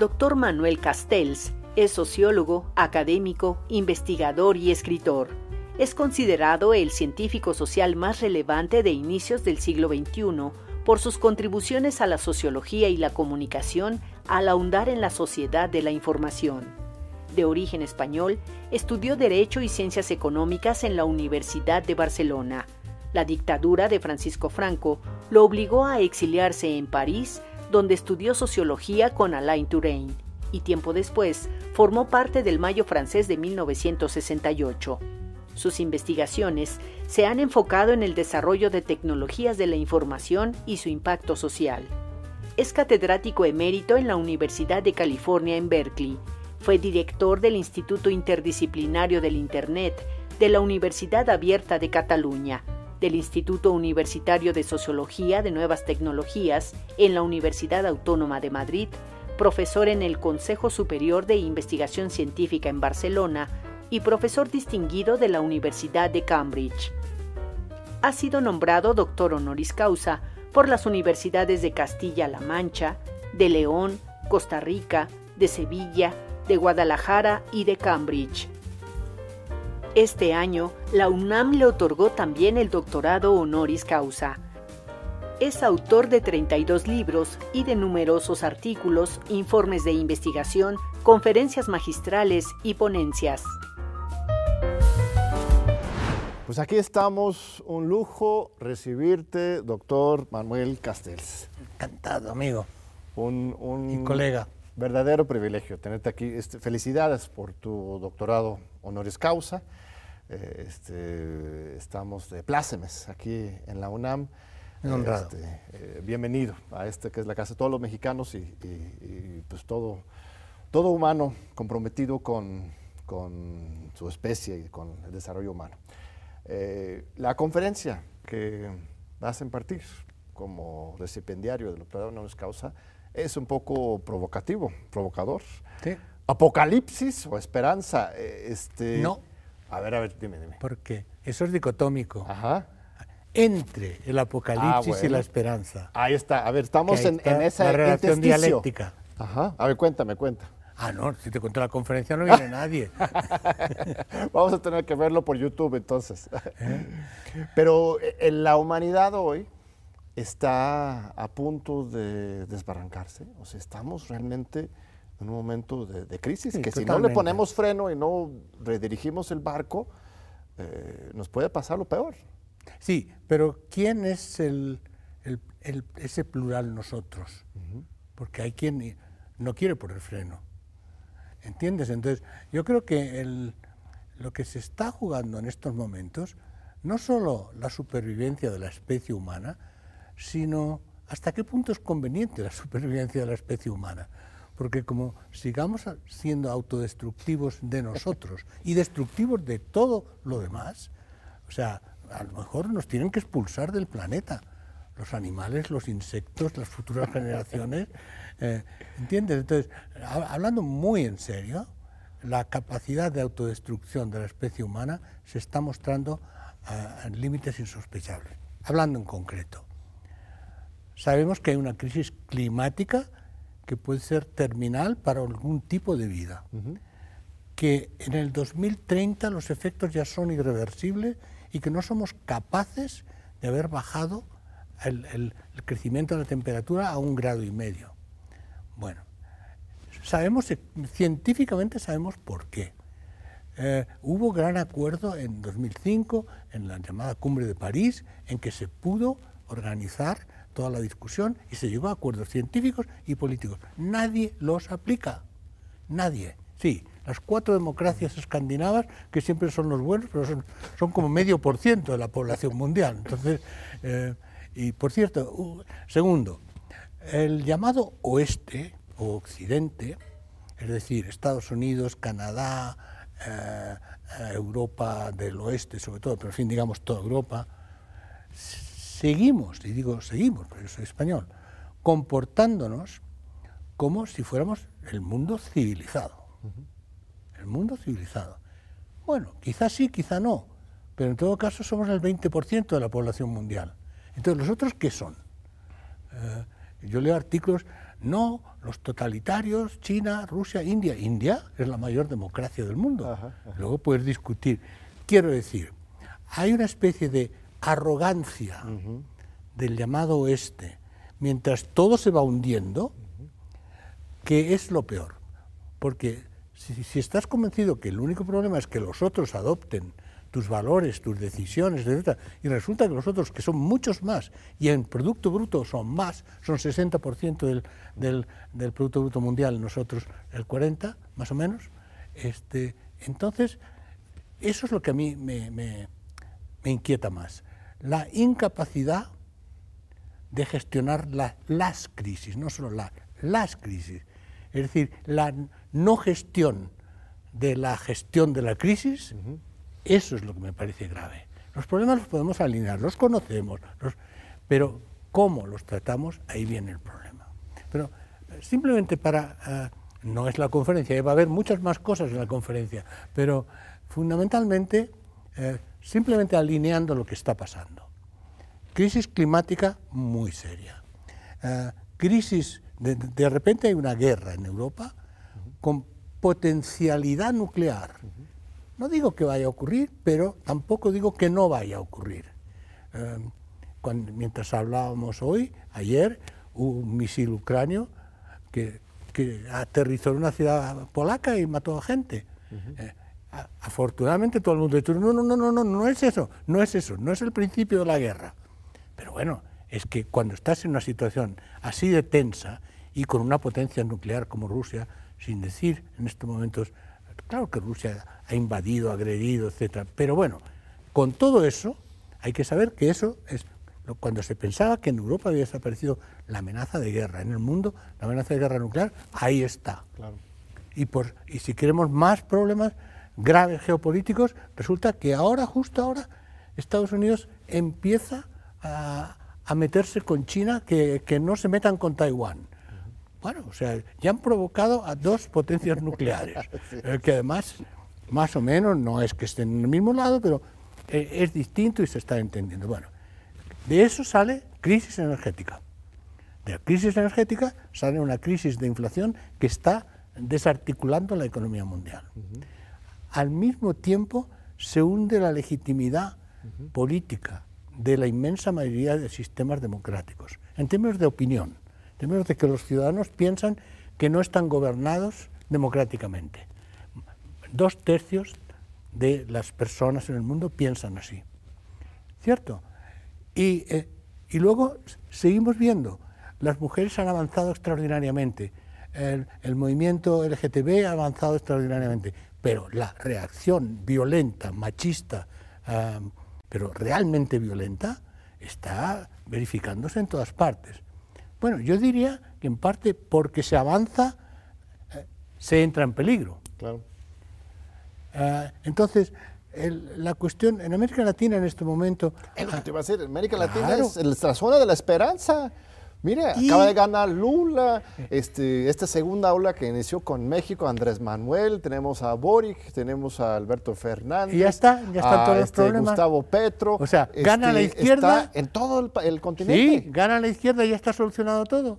Doctor Manuel Castells es sociólogo, académico, investigador y escritor. Es considerado el científico social más relevante de inicios del siglo XXI por sus contribuciones a la sociología y la comunicación al ahondar en la sociedad de la información. De origen español, estudió Derecho y Ciencias Económicas en la Universidad de Barcelona. La dictadura de Francisco Franco lo obligó a exiliarse en París, donde estudió sociología con Alain Touraine, y tiempo después formó parte del Mayo francés de 1968. Sus investigaciones se han enfocado en el desarrollo de tecnologías de la información y su impacto social. Es catedrático emérito en la Universidad de California en Berkeley. Fue director del Instituto Interdisciplinario del Internet de la Universidad Abierta de Cataluña, del Instituto Universitario de Sociología de Nuevas Tecnologías en la Universidad Autónoma de Madrid, profesor en el Consejo Superior de Investigación Científica en Barcelona y profesor distinguido de la Universidad de Cambridge. Ha sido nombrado doctor honoris causa por las universidades de Castilla-La Mancha, de León, Costa Rica, de Sevilla, de Guadalajara y de Cambridge. Este año, la UNAM le otorgó también el doctorado honoris causa. Es autor de 32 libros y de numerosos artículos, informes de investigación, conferencias magistrales y ponencias. Pues aquí estamos, un lujo recibirte, doctor Manuel Castells. Encantado, amigo. Un, un y colega. Verdadero privilegio tenerte aquí. Este, felicidades por tu doctorado honoris causa. Eh, este, estamos de plácemes aquí en la UNAM. Honrado. Este, eh, bienvenido a este que es la casa de todos los mexicanos y, y, y pues todo, todo humano comprometido con, con su especie y con el desarrollo humano. Eh, la conferencia que vas a impartir como recipiendario del doctorado no es causa es un poco provocativo, provocador. Sí. Apocalipsis o esperanza. eh, Este, No. A ver, a ver, dime, dime. Porque eso es dicotómico. Ajá. Entre el apocalipsis Ah, y la esperanza. Ahí está. A ver, estamos en, en esa la relación intersticio. dialéctica. Ajá. A ver, cuéntame, cuenta. Ah, no, si te cuento la conferencia no viene nadie. Vamos a tener que verlo por YouTube entonces. ¿Eh? Pero eh, en la humanidad hoy está a punto de desbarrancarse. O sea, estamos realmente en un momento de, de crisis, Sí, que si no le ponemos freno y no redirigimos el barco, eh, nos puede pasar lo peor. Sí, pero ¿quién es el, el- el- ese plural nosotros? Porque hay quien no quiere poner freno. ¿Entiendes? Entonces, yo creo que el- lo que se está jugando en estos momentos, no solo la supervivencia de la especie humana, sino hasta qué punto es conveniente la supervivencia de la especie humana. Porque como sigamos siendo autodestructivos de nosotros y destructivos de todo lo demás, o sea, a lo mejor nos tienen que expulsar del planeta. Los animales, los insectos, las futuras generaciones. eh, ¿Entiendes? Entonces, ha- hablando muy en serio, la capacidad de autodestrucción de la especie humana se está mostrando a- en límites insospechables. Hablando en concreto, sabemos que hay una crisis climática que puede ser terminal para algún tipo de vida que en el 2030 los efectos ya son irreversibles y que no somos capaces de haber bajado el, el- el crecimiento de la temperatura a un grado y medio. Bueno, sabemos, científicamente sabemos por qué. Eh, hubo gran acuerdo en 2005, en la llamada Cumbre de París, en que se pudo organizar toda la discusión y se llegó a acuerdos científicos y políticos. Nadie los aplica. Nadie. Sí, las cuatro democracias escandinavas, que siempre son los buenos, pero son, son como medio por ciento de la población mundial. Entonces, eh, y por cierto, segundo, el llamado oeste o occidente, es decir, Estados Unidos, Canadá, eh, eh, Europa del oeste sobre todo, pero en fin, digamos toda Europa, seguimos, y digo seguimos, porque yo soy español, comportándonos como si fuéramos el mundo civilizado. El mundo civilizado. Bueno, quizás sí, quizá no, pero en todo caso somos el 20% de la población mundial. Entonces, ¿los otros qué son? Eh, yo leo artículos no, los totalitarios, China, Rusia, India. India es la mayor democracia del mundo. Luego puedes discutir. Quiero decir, hay una especie de arrogancia del llamado oeste, mientras todo se va hundiendo, que es lo peor. Porque si, estás convencido que el único problema es que los otros adopten tus valores, tus decisiones, etc., y resulta que los otros, que son muchos más, y en Producto Bruto son más, son 60% del, del, del, Producto Bruto Mundial, nosotros el 40%, más o menos, este, entonces, eso es lo que a mí me, me, me inquieta más, la incapacidad de gestionar las crisis, no solo la, las crisis, es decir, la no gestión de la gestión de la crisis, eso es lo que me parece grave. Los problemas los podemos alinear, los conocemos, pero cómo los tratamos, ahí viene el problema. Pero eh, simplemente para, eh, no es la conferencia, va a haber muchas más cosas en la conferencia, pero fundamentalmente eh, simplemente alineando lo que está pasando. Crisis climática muy seria. crisis, de, de, repente hay una guerra en Europa con potencialidad nuclear. No digo que vaya a ocurrir, pero tampoco digo que no vaya a ocurrir. Em, mientras hablábamos hoy, ayer, un misil ucranio que, aterrizó en una ciudad polaca y mató a gente. Eh, afortunadamente todo el mundo dice, no, no, no, no, no, no es eso, no es eso, no es el principio de la guerra. Pero bueno, es que cuando estás en una situación así de tensa y con una potencia nuclear como Rusia, sin decir en estos momentos Claro que Rusia ha invadido, agredido, etcétera, pero bueno, con todo eso hay que saber que eso es cuando se pensaba que en Europa había desaparecido la amenaza de guerra, en el mundo la amenaza de guerra nuclear, ahí está. Y, por, y si queremos más problemas graves geopolíticos, resulta que ahora, justo ahora, Estados Unidos empieza a, meterse con China, que, que no se metan con Taiwán. Bueno, o sea, ya han provocado a dos potencias nucleares, eh, que además, más o menos, no es que estén en el mismo lado, pero eh, es distinto y se está entendiendo. Bueno, de eso sale crisis energética. De la crisis energética sale una crisis de inflación que está desarticulando la economía mundial. Al mismo tiempo se hunde la legitimidad política de la inmensa mayoría de sistemas democráticos, en términos de opinión términos de que los ciudadanos piensan que no están gobernados democráticamente. Dos tercios de las personas en el mundo piensan así. ¿Cierto? Y, eh, y luego seguimos viendo, las mujeres han avanzado extraordinariamente, el, movimiento LGTB ha avanzado extraordinariamente, pero la reacción violenta, machista, pero realmente violenta, está verificándose en todas partes. Bueno, yo diría que en parte porque se avanza, eh, se entra en peligro. Claro. Eh, entonces, la cuestión en América Latina en este momento. Es lo que te iba a decir, América Latina es la zona de la esperanza. Mire, acaba de ganar Lula, este, esta segunda ola que inició con México, Andrés Manuel, tenemos a Boric, tenemos a Alberto Fernández. Y ya está, ya este, Gustavo Petro. O sea, gana la este, izquierda. en todo el, continente. Sí, gana la izquierda y ya está solucionado todo.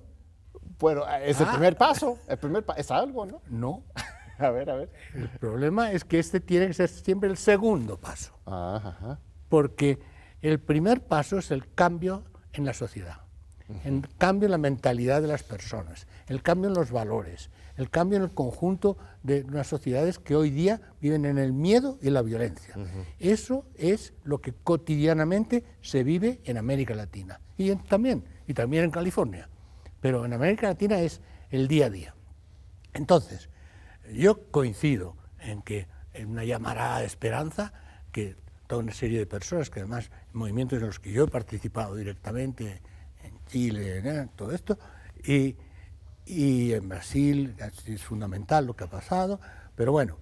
Bueno, es el ah. primer paso, el primer es algo, ¿no? No. a ver, a ver. El problema es que este tiene que ser siempre el segundo paso. Ajá. Porque el primer paso es el cambio en la sociedad el cambio en la mentalidad de las personas, el cambio en los valores, el cambio en el conjunto de unas sociedades que hoy día viven en el miedo y la violencia. Eso es lo que cotidianamente se vive en América Latina y también, y también en California. Pero en América Latina es el día a día. Entonces, yo coincido en que en una llamarada de esperanza que toda una serie de personas, que además movimientos en los que yo he participado directamente, Chile, todo esto, y, en Brasil es fundamental lo que ha pasado, pero bueno,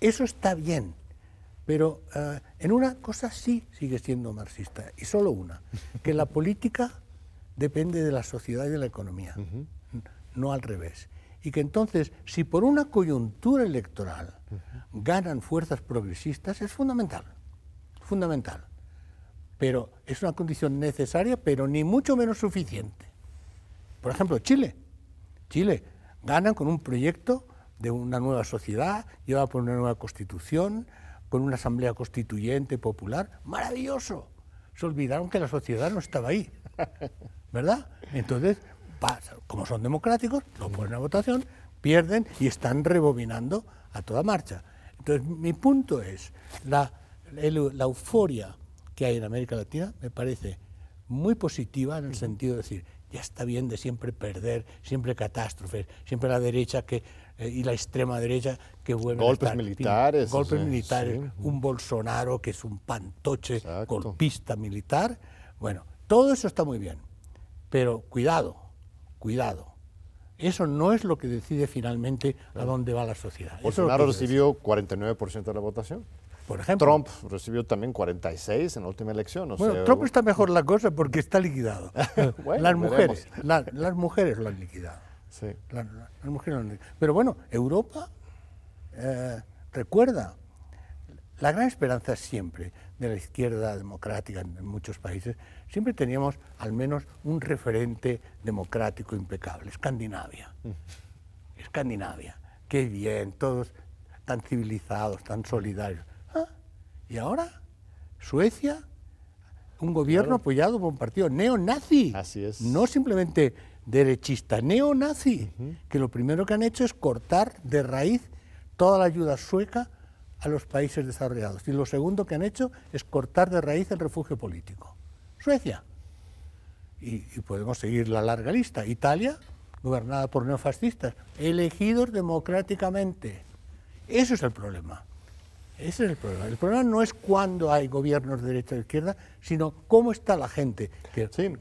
eso está bien, pero eh, en una cosa sí sigue siendo marxista, y solo una, que la política depende de la sociedad y de la economía, no al revés. Y que entonces, si por una coyuntura electoral ganan fuerzas progresistas, es fundamental, fundamental pero es una condición necesaria, pero ni mucho menos suficiente. Por ejemplo, Chile. Chile. Ganan con un proyecto de una nueva sociedad, llevada por una nueva constitución, con una asamblea constituyente popular. ¡Maravilloso! Se olvidaron que la sociedad no estaba ahí. ¿Verdad? Entonces, como son democráticos, lo ponen a votación, pierden y están rebobinando a toda marcha. Entonces, mi punto es, la, la euforia que hay en América Latina me parece muy positiva en el sentido de decir, ya está bien de siempre perder, siempre catástrofes, siempre la derecha que, eh, y la extrema derecha que vuelven golpes militares. golpes militares, un Bolsonaro que es un pantoche golpista militar. Bueno, todo eso está muy bien, pero cuidado, cuidado. Eso no es lo que decide finalmente a dónde va la sociedad. Bolsonaro recibió 49% de la votación. Por ejemplo. Trump recibió también 46 en la última elección. bueno, Trump está mejor la cosa porque está liquidado. las mujeres, las mujeres lo han liquidado. Sí. Las, mujeres lo han Pero bueno, Europa eh, recuerda la gran esperanza siempre de la izquierda democrática en muchos países, siempre teníamos al menos un referente democrático impecable, Escandinavia. Mm. Escandinavia, qué bien, todos tan civilizados, tan solidarios. ¿Y ahora? Suecia, un gobierno apoyado por un partido neonazi. Así es. No simplemente derechista, neonazi, que lo primero que han hecho es cortar de raíz toda la ayuda sueca a los países desarrollados. Y lo segundo que han hecho es cortar de raíz el refugio político. Suecia. Y, y podemos seguir la larga lista. Italia, gobernada por neofascistas, elegidos democráticamente. Eso es el problema. Ese es el problema. El problema no es cuándo hay gobiernos de derecha o de izquierda, sino cómo está la gente. Que, sí.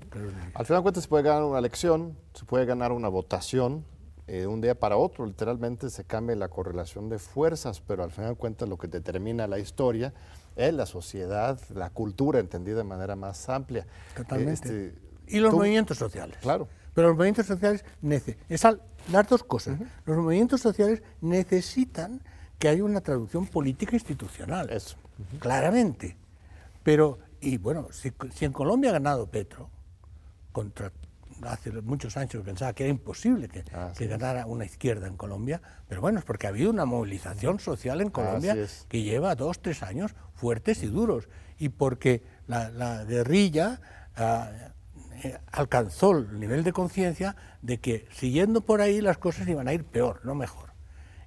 Al final de cuentas se puede ganar una elección, se puede ganar una votación, eh, de un día para otro, literalmente se cambia la correlación de fuerzas, pero al final de cuentas lo que determina la historia es la sociedad, la cultura entendida de manera más amplia. Totalmente. Este, y los movimientos sociales. Claro. Pero los movimientos sociales, necesitan las dos cosas. Los movimientos sociales necesitan que hay una traducción política institucional. Eso. Claramente. Pero, y bueno, si, en Colombia ha ganado Petro, contra hace muchos años pensaba que era imposible que, ganara una izquierda en Colombia, pero bueno, es porque ha habido una movilización social en Colombia que lleva dos, tres años fuertes y duros, y porque la, guerrilla ah, eh, alcanzó el nivel de conciencia de que siguiendo por ahí las cosas iban a ir peor, no mejor.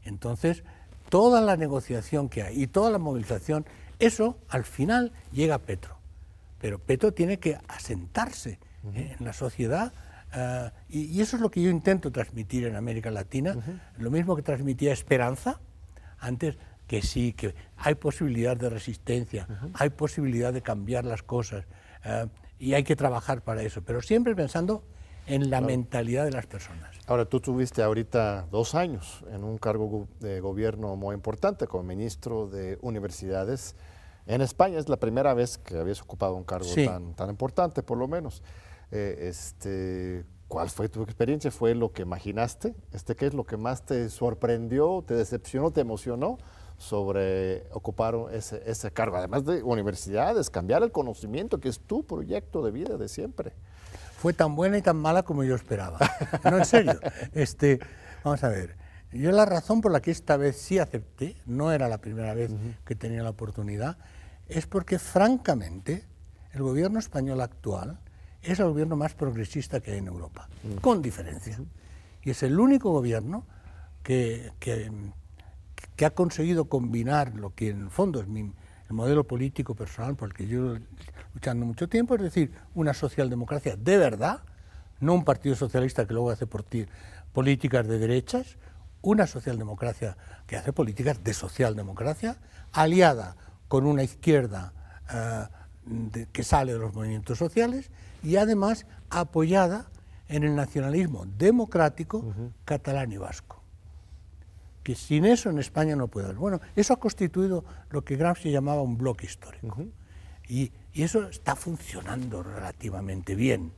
Entonces, toda la negociación que hay y toda la movilización, eso al final llega a Petro. Pero Petro tiene que asentarse ¿eh? en la sociedad eh, y, eso es lo que yo intento transmitir en América Latina, lo mismo que transmitía esperanza antes, que sí, que hay posibilidad de resistencia, hay posibilidad de cambiar las cosas eh, y hay que trabajar para eso, pero siempre pensando en la mentalidad de las personas. Ahora, tú tuviste ahorita dos años en un cargo de gobierno muy importante como ministro de universidades. En España es la primera vez que habías ocupado un cargo tan, tan importante, por lo menos. Eh, este, ¿Cuál fue tu experiencia? ¿Fue lo que imaginaste? Este, ¿Qué es lo que más te sorprendió, te decepcionó, te emocionó sobre ocupar ese, ese cargo? Además de universidades, cambiar el conocimiento, que es tu proyecto de vida de siempre fue tan buena y tan mala como yo esperaba. No, en serio. Este, vamos a ver. Yo la razón por la que esta vez sí acepté, no era la primera vez que tenía la oportunidad, es porque francamente el gobierno español actual es el gobierno más progresista que hay en Europa, con diferencia. Y es el único gobierno que, que, que, ha conseguido combinar lo que en el fondo es mi, el modelo político personal por el que yo luchando mucho tiempo, es decir, una socialdemocracia de verdad, no un partido socialista que luego hace por ti políticas de derechas, una socialdemocracia que hace políticas de socialdemocracia, aliada con una izquierda eh, que sale de los movimientos sociales y además apoyada en el nacionalismo democrático catalán y vasco. Que sin eso en España no puede haber. Bueno, eso ha constituido lo que Gramsci llamaba un bloque histórico. Y, y eso está funcionando relativamente bien.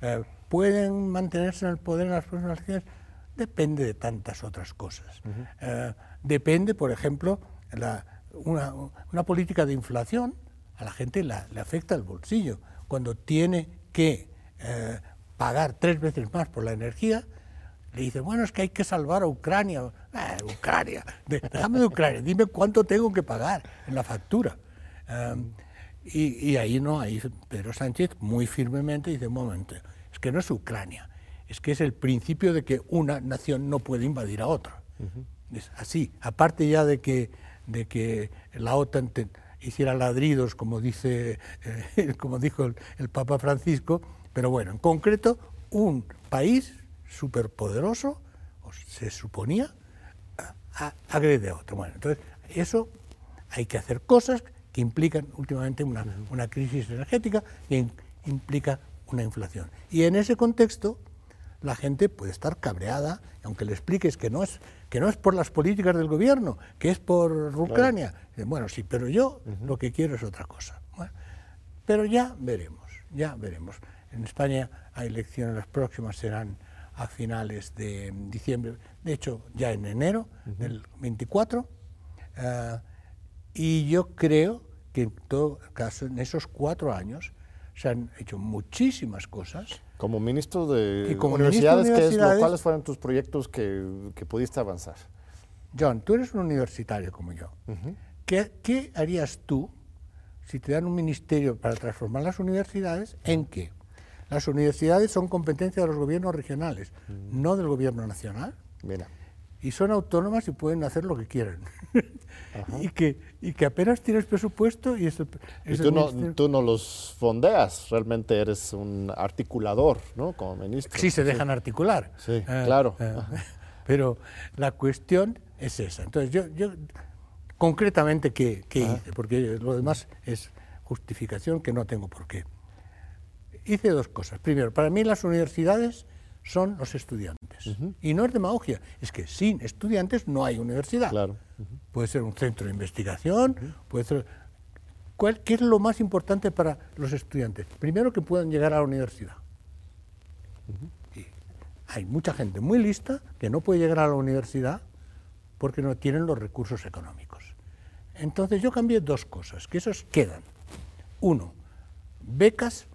Eh, ¿Pueden mantenerse en el poder en las próximas elecciones? Depende de tantas otras cosas. Eh, depende, por ejemplo, una, política de inflación a la gente le afecta el bolsillo. Cuando tiene que eh, pagar tres veces más por la energía, le dice, bueno, es que hay que salvar a Ucrania. Ucrania, déjame de Ucrania, dime cuánto tengo que pagar en la factura. Y, ahí no, ahí Pedro Sánchez muy firmemente dice, un momento, es que no es Ucrania, es que es el principio de que una nación no puede invadir a otra. Es así, aparte ya de que, de que la OTAN hiciera ladridos, como, dice, eh, como dijo el, Papa Francisco, pero bueno, en concreto, un país superpoderoso, se suponía, agrede a otro. Bueno, entonces, eso hay que hacer cosas que implican últimamente una, una crisis energética que implica una inflación. Y en ese contexto, la gente puede estar cabreada, aunque le expliques que no es que no es por las políticas del gobierno, que es por Ucrania. Bueno, sí, pero yo lo que quiero es otra cosa. pero ya veremos, ya veremos. En España hay elecciones, las próximas serán a finales de diciembre, de hecho ya en enero del 24, eh, y yo creo que en todo caso, en esos cuatro años, se han hecho muchísimas cosas como ministro de universidades, ¿cuáles fueron tus proyectos que, pudiste avanzar? John, tú eres un universitario como yo. ¿Qué, harías tú si te dan un ministerio para transformar las universidades en qué? Las universidades son competencia de los gobiernos regionales, mm. no del gobierno nacional. Mira y son autónomas y pueden hacer lo que quieran. y, que, y que apenas tienes presupuesto y eso... Y tú, no, tú no los fondeas, realmente eres un articulador, ¿no? Como ministro. Sí, se dejan articular. Sí, ah, claro. Ah, pero la cuestión es esa. Entonces, yo, yo concretamente, ¿qué, qué hice? Porque lo demás es justificación que no tengo por qué. Hice dos cosas. Primero, para mí las universidades son los estudiantes. Y no es demagogia, es que sin estudiantes no hay universidad. Claro. Puede ser un centro de investigación, puede ser... ¿Qué es lo más importante para los estudiantes? Primero que puedan llegar a la universidad. hay mucha gente muy lista que no puede llegar a la universidad porque no tienen los recursos económicos. Entonces yo cambié dos cosas, que esos quedan. Uno, becas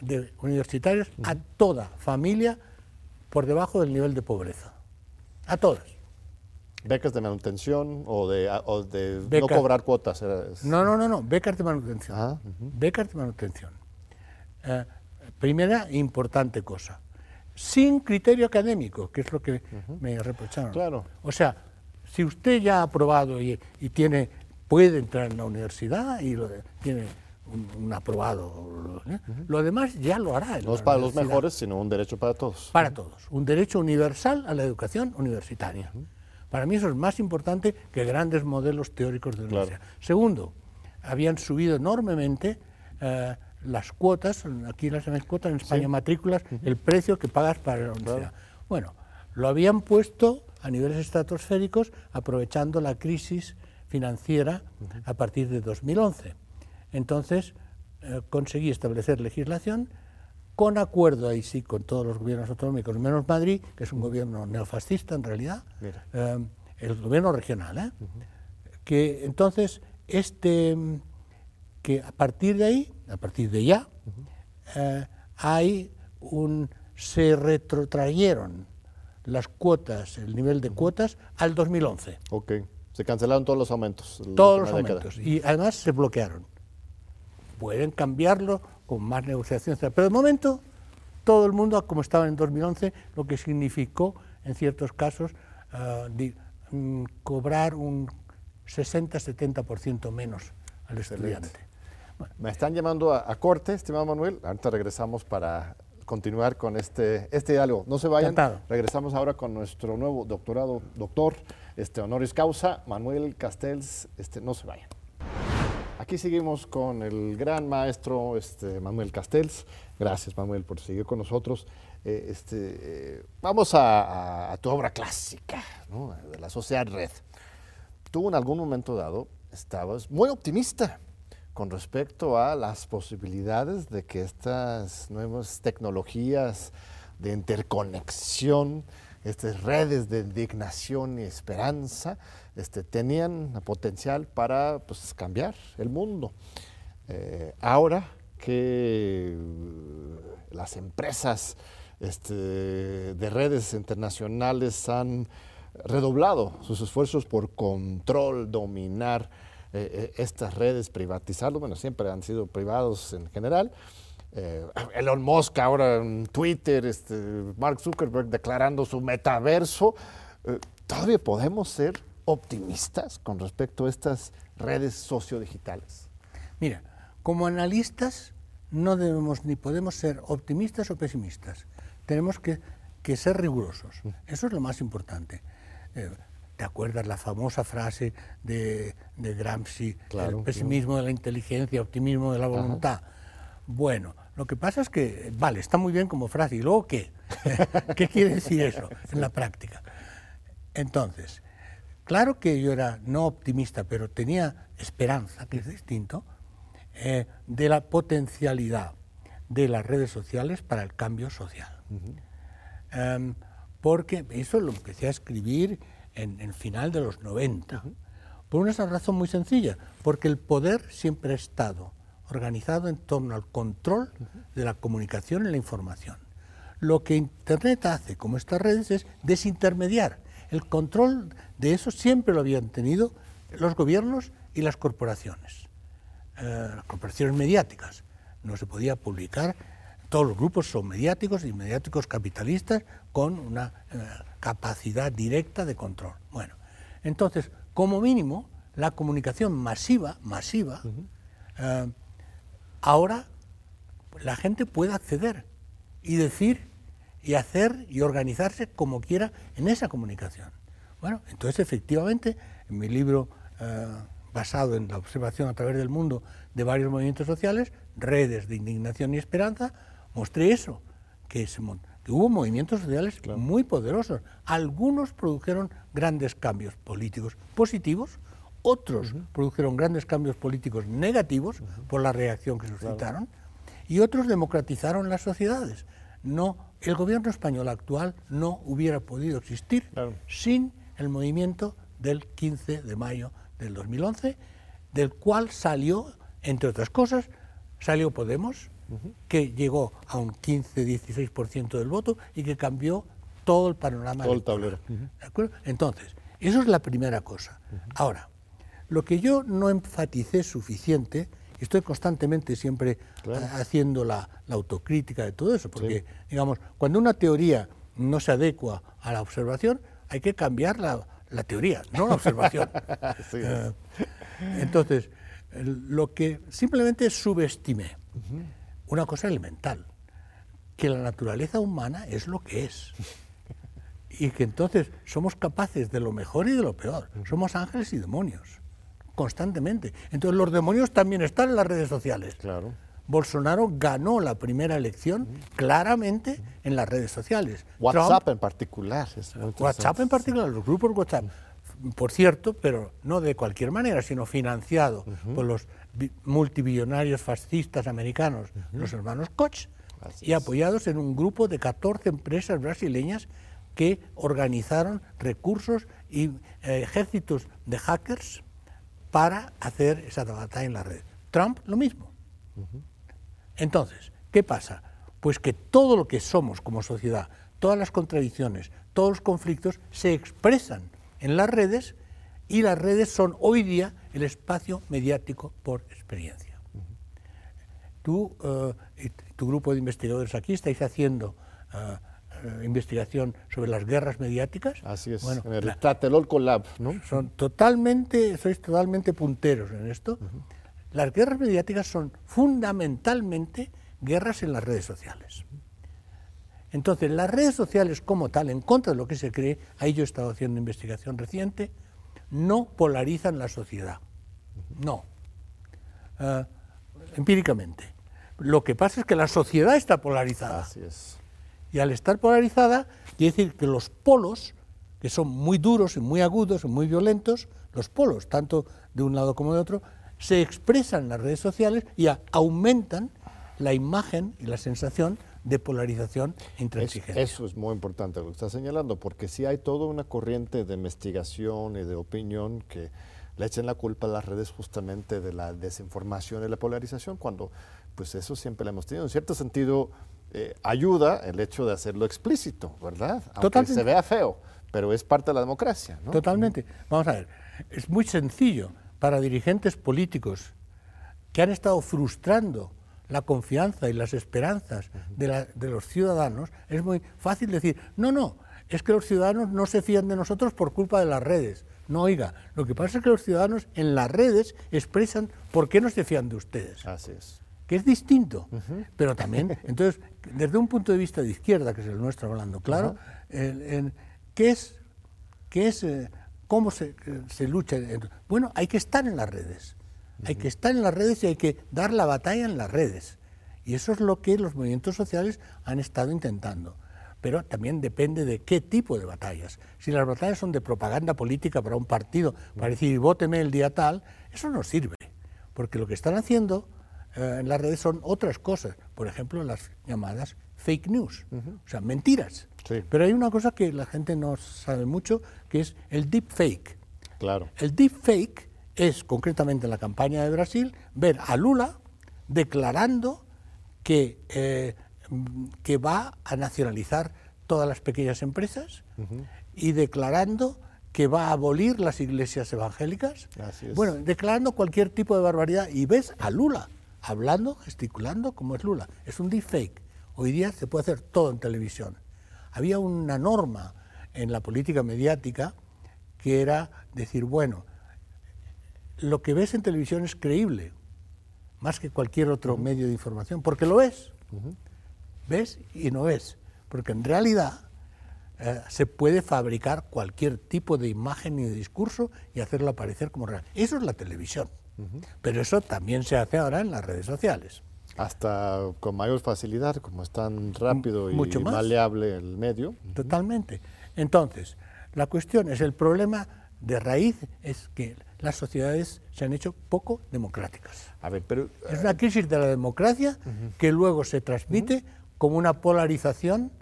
de universitarios a toda familia por debajo del nivel de pobreza. A todas. ¿Becas de manutención o de, no cobrar cuotas? No, no, no, no, becas de manutención. Ah, becas de manutención. Eh, primera importante cosa. Sin criterio académico, que es lo que me reprocharon. Claro. O sea, si usted ya ha aprobado y, tiene, puede entrar en la universidad y lo tiene un, aprobado. ¿eh? Lo demás ya lo hará. No es para los mejores, sino un derecho para todos. Para todos. Un derecho universal a la educación universitaria. Para mí eso es más importante que grandes modelos teóricos de la universidad. Segundo, habían subido enormemente eh, las cuotas, aquí las cuotas, en España matrículas, el precio que pagas para la universidad. Bueno, lo habían puesto a niveles estratosféricos aprovechando la crisis financiera a partir de 2011. Entonces eh, conseguí establecer legislación con acuerdo ahí sí con todos los gobiernos autonómicos, menos Madrid, que es un gobierno neofascista en realidad, eh, el gobierno regional, ¿eh? que entonces este que a partir de ahí, a partir de ya, hay un se retrotrayeron las cuotas, el nivel de cuotas al 2011. Ok, se cancelaron todos los aumentos. Todos los aumentos. Y además se bloquearon pueden cambiarlo con más negociaciones, pero de momento todo el mundo, como estaba en 2011, lo que significó en ciertos casos ah, mm, cobrar un 60-70% menos al estudiante. Me están llamando a, corte, estimado Manuel. Ahorita regresamos para continuar con este, este diálogo. No se vayan. Regresamos ahora con nuestro nuevo doctorado, doctor este, honoris causa, Manuel Castells. Este, no se vayan. Aquí seguimos con el gran maestro este, Manuel Castells. Gracias, Manuel, por seguir con nosotros. Eh, este, eh, vamos a, tu obra clásica, de la Sociedad Red. Tú en algún momento dado estabas muy optimista con respecto a las posibilidades de que estas nuevas tecnologías de interconexión, estas redes de indignación y esperanza, este, tenían potencial para pues, cambiar el mundo. Eh, ahora que las empresas este, de redes internacionales han redoblado sus esfuerzos por control, dominar eh, eh, estas redes, privatizarlo. Bueno, siempre han sido privados en general. Eh, Elon Musk ahora en Twitter, este, Mark Zuckerberg declarando su metaverso. ¿Todavía podemos ser optimistas con respecto a estas redes sociodigitales? Mira, como analistas no debemos ni podemos ser optimistas o pesimistas. Tenemos que, ser rigurosos. Eso es lo más importante. Eh, ¿Te acuerdas la famosa frase de, Gramsci? el pesimismo de la inteligencia, optimismo de la voluntad. Bueno, lo que pasa es que, vale, está muy bien como frase. ¿Y luego qué? ¿Qué quiere decir eso en la práctica? Entonces, claro que yo era no optimista, pero tenía esperanza, que es distinto, eh, de la potencialidad de las redes sociales para el cambio social. Em, porque eso lo empecé a escribir en el final de los 90, por una razón muy sencilla, porque el poder siempre ha estado organizado en torno al control de la comunicación y la información. Lo que Internet hace, como estas redes, es desintermediar. El control de eso siempre lo habían tenido los gobiernos y las corporaciones. Eh, las corporaciones mediáticas. No se podía publicar, todos los grupos son mediáticos y mediáticos capitalistas con una eh, capacidad directa de control. Bueno, entonces, como mínimo, la comunicación masiva, masiva, eh, ahora la gente puede acceder y decir y hacer y organizarse como quiera en esa comunicación. Bueno, entonces efectivamente, en mi libro basado en la observación a través del mundo de varios movimientos sociales, redes de indignación y esperanza, mostré eso, que, hubo movimientos sociales muy poderosos. Algunos produjeron grandes cambios políticos positivos, otros produjeron grandes cambios políticos negativos por la reacción que suscitaron, y otros democratizaron las sociedades. No, el gobierno español actual no hubiera podido existir sin el movimiento del 15 de mayo del 2011, del cual salió, entre otras cosas, salió Podemos, que llegó a un 15-16% del voto y que cambió todo el panorama. Todo el tablero. Entonces, eso es la primera cosa. Ahora, lo que yo no enfaticé suficiente, y estoy constantemente siempre haciendo la, autocrítica de todo eso, porque, digamos, cuando una teoría no se adecua a la observación, hay que cambiar la, la teoría, no la observación. Eh, entonces, lo que simplemente subestimé, una cosa elemental, que la naturaleza humana es lo que es. Y que entonces somos capaces de lo mejor y de lo peor. Somos ángeles y demonios, constantemente. Entonces los demonios también están en las redes sociales. Claro. Bolsonaro ganó la primera elección claramente en las redes sociales. WhatsApp en particular. WhatsApp en particular, los grupos WhatsApp. Por cierto, pero no de cualquier manera, sino financiado por los multibillonarios fascistas americanos, los hermanos Koch, y apoyados en un grupo de 14 empresas brasileñas que organizaron recursos y eh, ejércitos de hackers para hacer esa batalla en la red. Trump, lo mismo. Entonces, ¿qué pasa? Pues que todo lo que somos como sociedad, todas las contradicciones, todos los conflictos se expresan en las redes y las redes son hoy día el espacio mediático por experiencia. Tú eh, y tu grupo de investigadores aquí estáis haciendo eh, investigación sobre las guerras mediáticas. Así es, en el Tlatelolco Lab, ¿no? Son totalmente, sois totalmente punteros en esto. Las guerras mediáticas son fundamentalmente guerras en las redes sociales. Entonces, las redes sociales como tal, en contra de lo que se cree, ahí yo he estado haciendo investigación reciente, no polarizan la sociedad. No. Ah, empíricamente. Lo que pasa es que la sociedad está polarizada. Así es. Y al estar polarizada, quiere decir que los polos, que son muy duros y muy agudos y muy violentos, los polos, tanto de un lado como de otro, se expresan en las redes sociales y aumentan la imagen y la sensación de polarización e intransigencia. Eso, es muy importante lo que está señalando, porque si hay toda una corriente de investigación y de opinión que le echen la culpa a las redes justamente de la desinformación y la polarización, cuando pues eso siempre lo hemos tenido. En cierto sentido, eh, ayuda el hecho de hacerlo explícito, ¿verdad? Aunque se vea feo, pero es parte de la democracia. ¿no? Totalmente. Vamos a ver, es muy sencillo para dirigentes políticos que han estado frustrando la confianza y las esperanzas de, de, los ciudadanos, es muy fácil decir, no, no, es que los ciudadanos no se fían de nosotros por culpa de las redes. No, oiga, lo que pasa es que los ciudadanos en las redes expresan por qué no se fían de ustedes. Así es. Que es distinto, pero también, entonces, desde un punto de vista de izquierda, que es el nuestro hablando, claro, ¿qué es, qué es eh, cómo se, se lucha? Bueno, hay que estar en las redes. Hay que estar en las redes y hay que dar la batalla en las redes. Y eso es lo que los movimientos sociales han estado intentando pero también depende de qué tipo de batallas. Si las batallas son de propaganda política para un partido, para decir vóteme el día tal, eso no sirve, porque lo que están haciendo eh, en las redes son otras cosas, por ejemplo las llamadas fake news, o sea, mentiras. Pero hay una cosa que la gente no sabe mucho, que es el deep fake. Claro. El deep fake es, concretamente en la campaña de Brasil, ver a Lula declarando que eh, que va a nacionalizar todas las pequeñas empresas y declarando que va a abolir las iglesias evangélicas. Bueno, declarando cualquier tipo de barbaridad y ves a Lula hablando, gesticulando como es Lula. Es un deepfake. Hoy día se puede hacer todo en televisión. Había una norma en la política mediática que era decir, bueno, lo que ves en televisión es creíble, más que cualquier otro medio de información, porque lo es ves y no ves, porque en realidad eh, se puede fabricar cualquier tipo de imagen y de discurso y hacerlo aparecer como real. Eso es la televisión, pero eso también se hace ahora en las redes sociales. Hasta con mayor facilidad, como es tan rápido y maleable el medio. Totalmente. Entonces, la cuestión es, el problema de raíz es que las sociedades se han hecho poco democráticas. A ver, pero, es una crisis de la democracia que luego se transmite como una polarización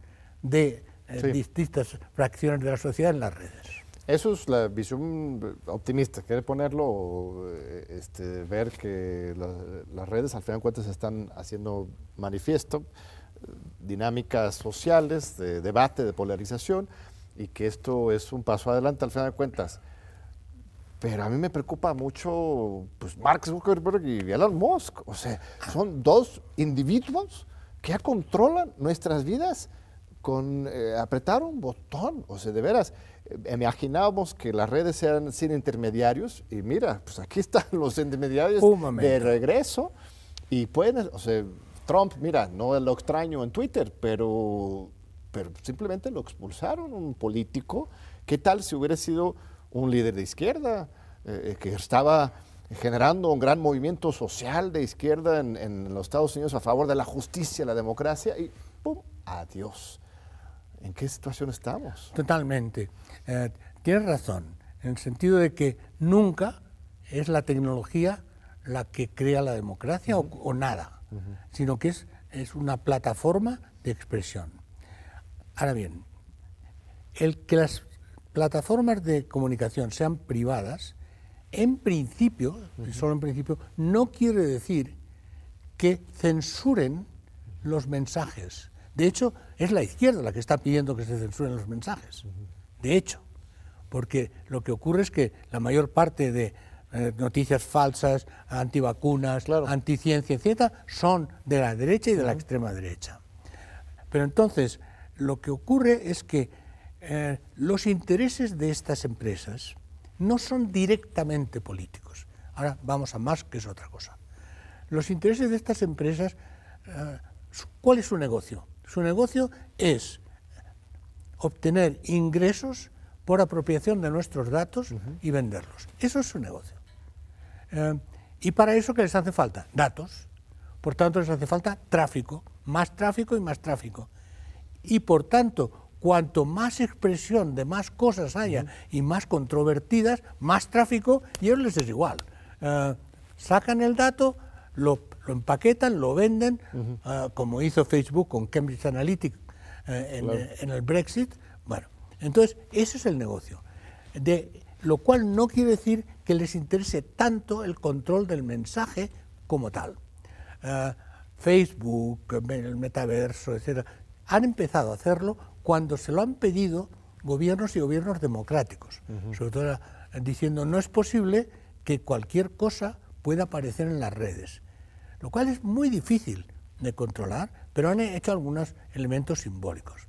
de eh, distintas fracciones de la sociedad en las redes. Eso es la visión optimista, quiere ponerlo, eh, este, ver que las redes al final de cuentas están haciendo manifiesto eh, dinámicas sociales, de debate, de polarización, y que esto es un paso adelante al final de cuentas. Pero a mí me preocupa mucho pues, Mark Zuckerberg y Elon Musk. O sea, son dos individuos que ya controlan nuestras vidas con eh, apretar un botón. O sea, de veras, eh, imaginábamos que las redes sean sin intermediarios y mira, pues aquí están los intermediarios de regreso y pueden, o sea, Trump, mira, no lo extraño en Twitter, pero, pero simplemente lo expulsaron, un político. ¿Qué tal si hubiera sido un líder de izquierda eh, que estaba generando un gran movimiento social de izquierda en, los Estados Unidos a favor de la justicia, la democracia, y ¡pum! Adiós. ¿En qué situación estamos? Totalmente. Eh, tienes razón, en el sentido de que nunca es la tecnología la que crea la democracia o, nada, sino que es, es una plataforma de expresión. Ahora bien, el que las plataformas de comunicación sean privadas en principio, solo en principio, no quiere decir que censuren los mensajes. De hecho, es la izquierda la que está pidiendo que se censuren los mensajes. De hecho, porque lo que ocurre es que la mayor parte de eh, noticias falsas, antivacunas, anticiencia, etc., son de la derecha y de la extrema derecha. Pero entonces, lo que ocurre es que eh, los intereses de estas empresas, no son directamente políticos. Ahora vamos a más, que es otra cosa. Los intereses de estas empresas, eh, ¿cuál es su negocio? Su negocio es obtener ingresos por apropiación de nuestros datos y venderlos. Eso es su negocio. Eh, y para eso, ¿qué les hace falta? Datos. Por tanto, les hace falta tráfico, más tráfico y más tráfico. Y por tanto, cuanto más expresión de más cosas haya y más controvertidas, más tráfico, y a ellos les es igual. Eh, sacan el dato, lo, empaquetan, lo venden, eh, como hizo Facebook con Cambridge Analytica eh, en, el Brexit. Bueno, entonces ese es el negocio. De, lo cual no quiere decir que les interese tanto el control del mensaje como tal. Facebook, el metaverso, etcétera, han empezado a hacerlo cuando se lo han pedido gobiernos y gobiernos democráticos, sobre todo eh, diciendo no es posible que cualquier cosa pueda aparecer en las redes, lo cual es muy difícil de controlar, pero han hecho algunos elementos simbólicos.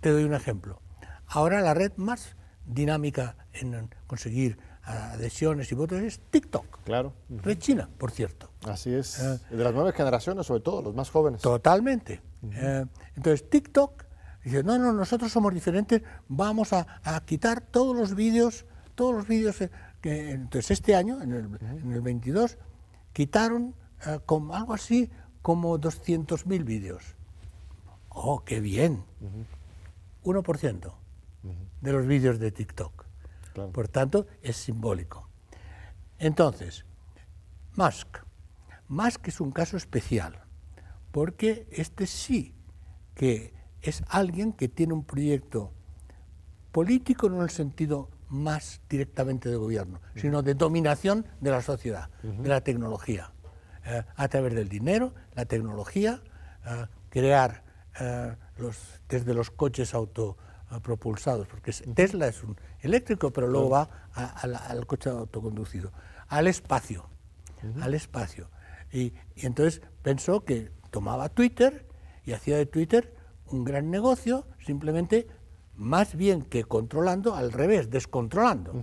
Te doy un ejemplo. Ahora la red más dinámica en conseguir adhesiones y votos es TikTok. Claro. Red China, por cierto. Así es. Eh, de las nuevas generaciones, sobre todo, los más jóvenes. Totalmente. Eh, entonces, TikTok dice, no, no, nosotros somos diferentes, vamos a, quitar todos los vídeos, todos los vídeos eh, que, entonces este año, en el, 22, quitaron como, algo así como 200.000 vídeos. Oh, qué bien. 1% de los vídeos de TikTok. Por tanto, es simbólico. Entonces, Musk. Musk es un caso especial, porque este sí que es alguien que tiene un proyecto político no en el sentido más directamente de gobierno, sino de dominación de la sociedad, de la tecnología, eh, a través del dinero, la tecnología, eh, crear eh, los, desde los coches auto, propulsados, porque Tesla es un eléctrico, pero luego va al coche autoconducido, al espacio, al espacio. Y, entonces pensó que tomaba Twitter y hacía de Twitter un gran negocio, simplemente más bien que controlando, al revés, descontrolando,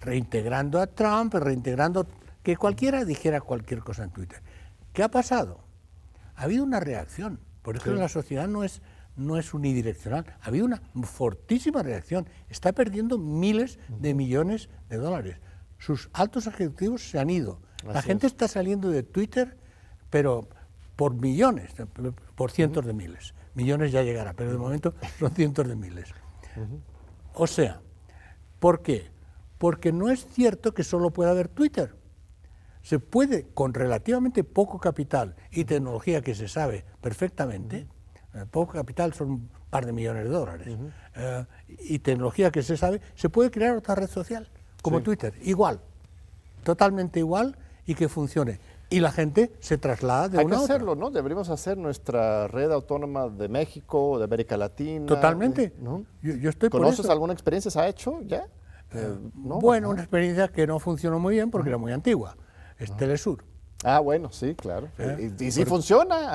reintegrando a Trump, reintegrando que cualquiera dijera cualquier cosa en Twitter. ¿Qué ha pasado? Ha habido una reacción, por eso la sociedad no es no es unidireccional. Ha habido una fortísima reacción. Está perdiendo miles de millones de dólares. Sus altos ejecutivos se han ido. La gente está saliendo de Twitter, pero por millones, por cientos de miles. Millones ya llegará, pero de momento son cientos de miles. O sea, ¿por qué? Porque no es cierto que solo pueda haber Twitter. Se puede, con relativamente poco capital y tecnología que se sabe perfectamente, eh, poco capital son un par de millones de dólares, eh, y tecnología que se sabe, se puede crear otra red social, como Twitter, igual, totalmente igual y que funcione. Y la gente se traslada de Hay una que a hacerlo, ¿no? Deberíamos hacer nuestra red autónoma de México, de América Latina. Totalmente. ¿no? Yo, estoy ¿Conoces alguna experiencia? ¿Se ha hecho ya? Eh, bueno, una experiencia que no funcionó muy bien porque era muy antigua. Es Telesur. Ah, bueno, sí, claro. ¿Eh? Y, si funciona,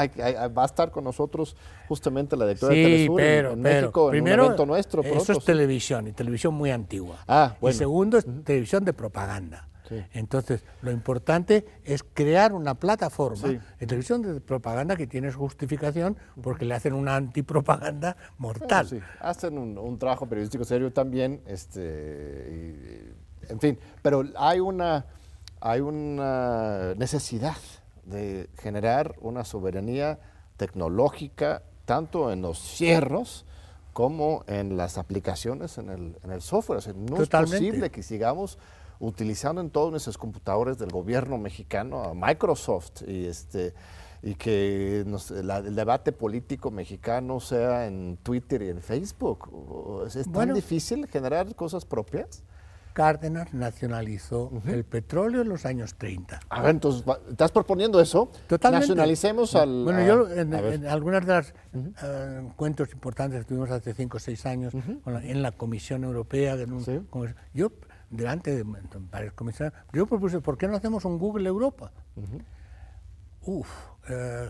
va a estar con nosotros justamente la directora de Telesur pero, en, México primero, en un evento nuestro. eso es televisión, y televisión muy antigua. Ah, bueno. Y segundo es televisión de propaganda. Entonces, lo importante es crear una plataforma de televisión de propaganda que tiene su justificación porque le hacen una antipropaganda mortal. sí, hacen un, trabajo periodístico serio también, este, en fin, pero hay una hay una necesidad de generar una soberanía tecnológica tanto en los cierros como en las aplicaciones, en el, software. no es posible que sigamos utilizando en todos nuestros computadores del gobierno mexicano a Microsoft y este y que el debate político mexicano sea en Twitter y en Facebook. ¿Es tan difícil generar cosas propias? Cárdenas nacionalizó el petróleo en los años 30. A ver, entonces, ¿estás proponiendo eso? Totalmente. Nacionalicemos al... Bueno, yo en, algunas de los eh, encuentros importantes que tuvimos hace 5 o 6 años en la Comisión Europea, yo delante de varios comisarios, yo propuse, ¿por qué no hacemos un Google Europa? Uf, eh,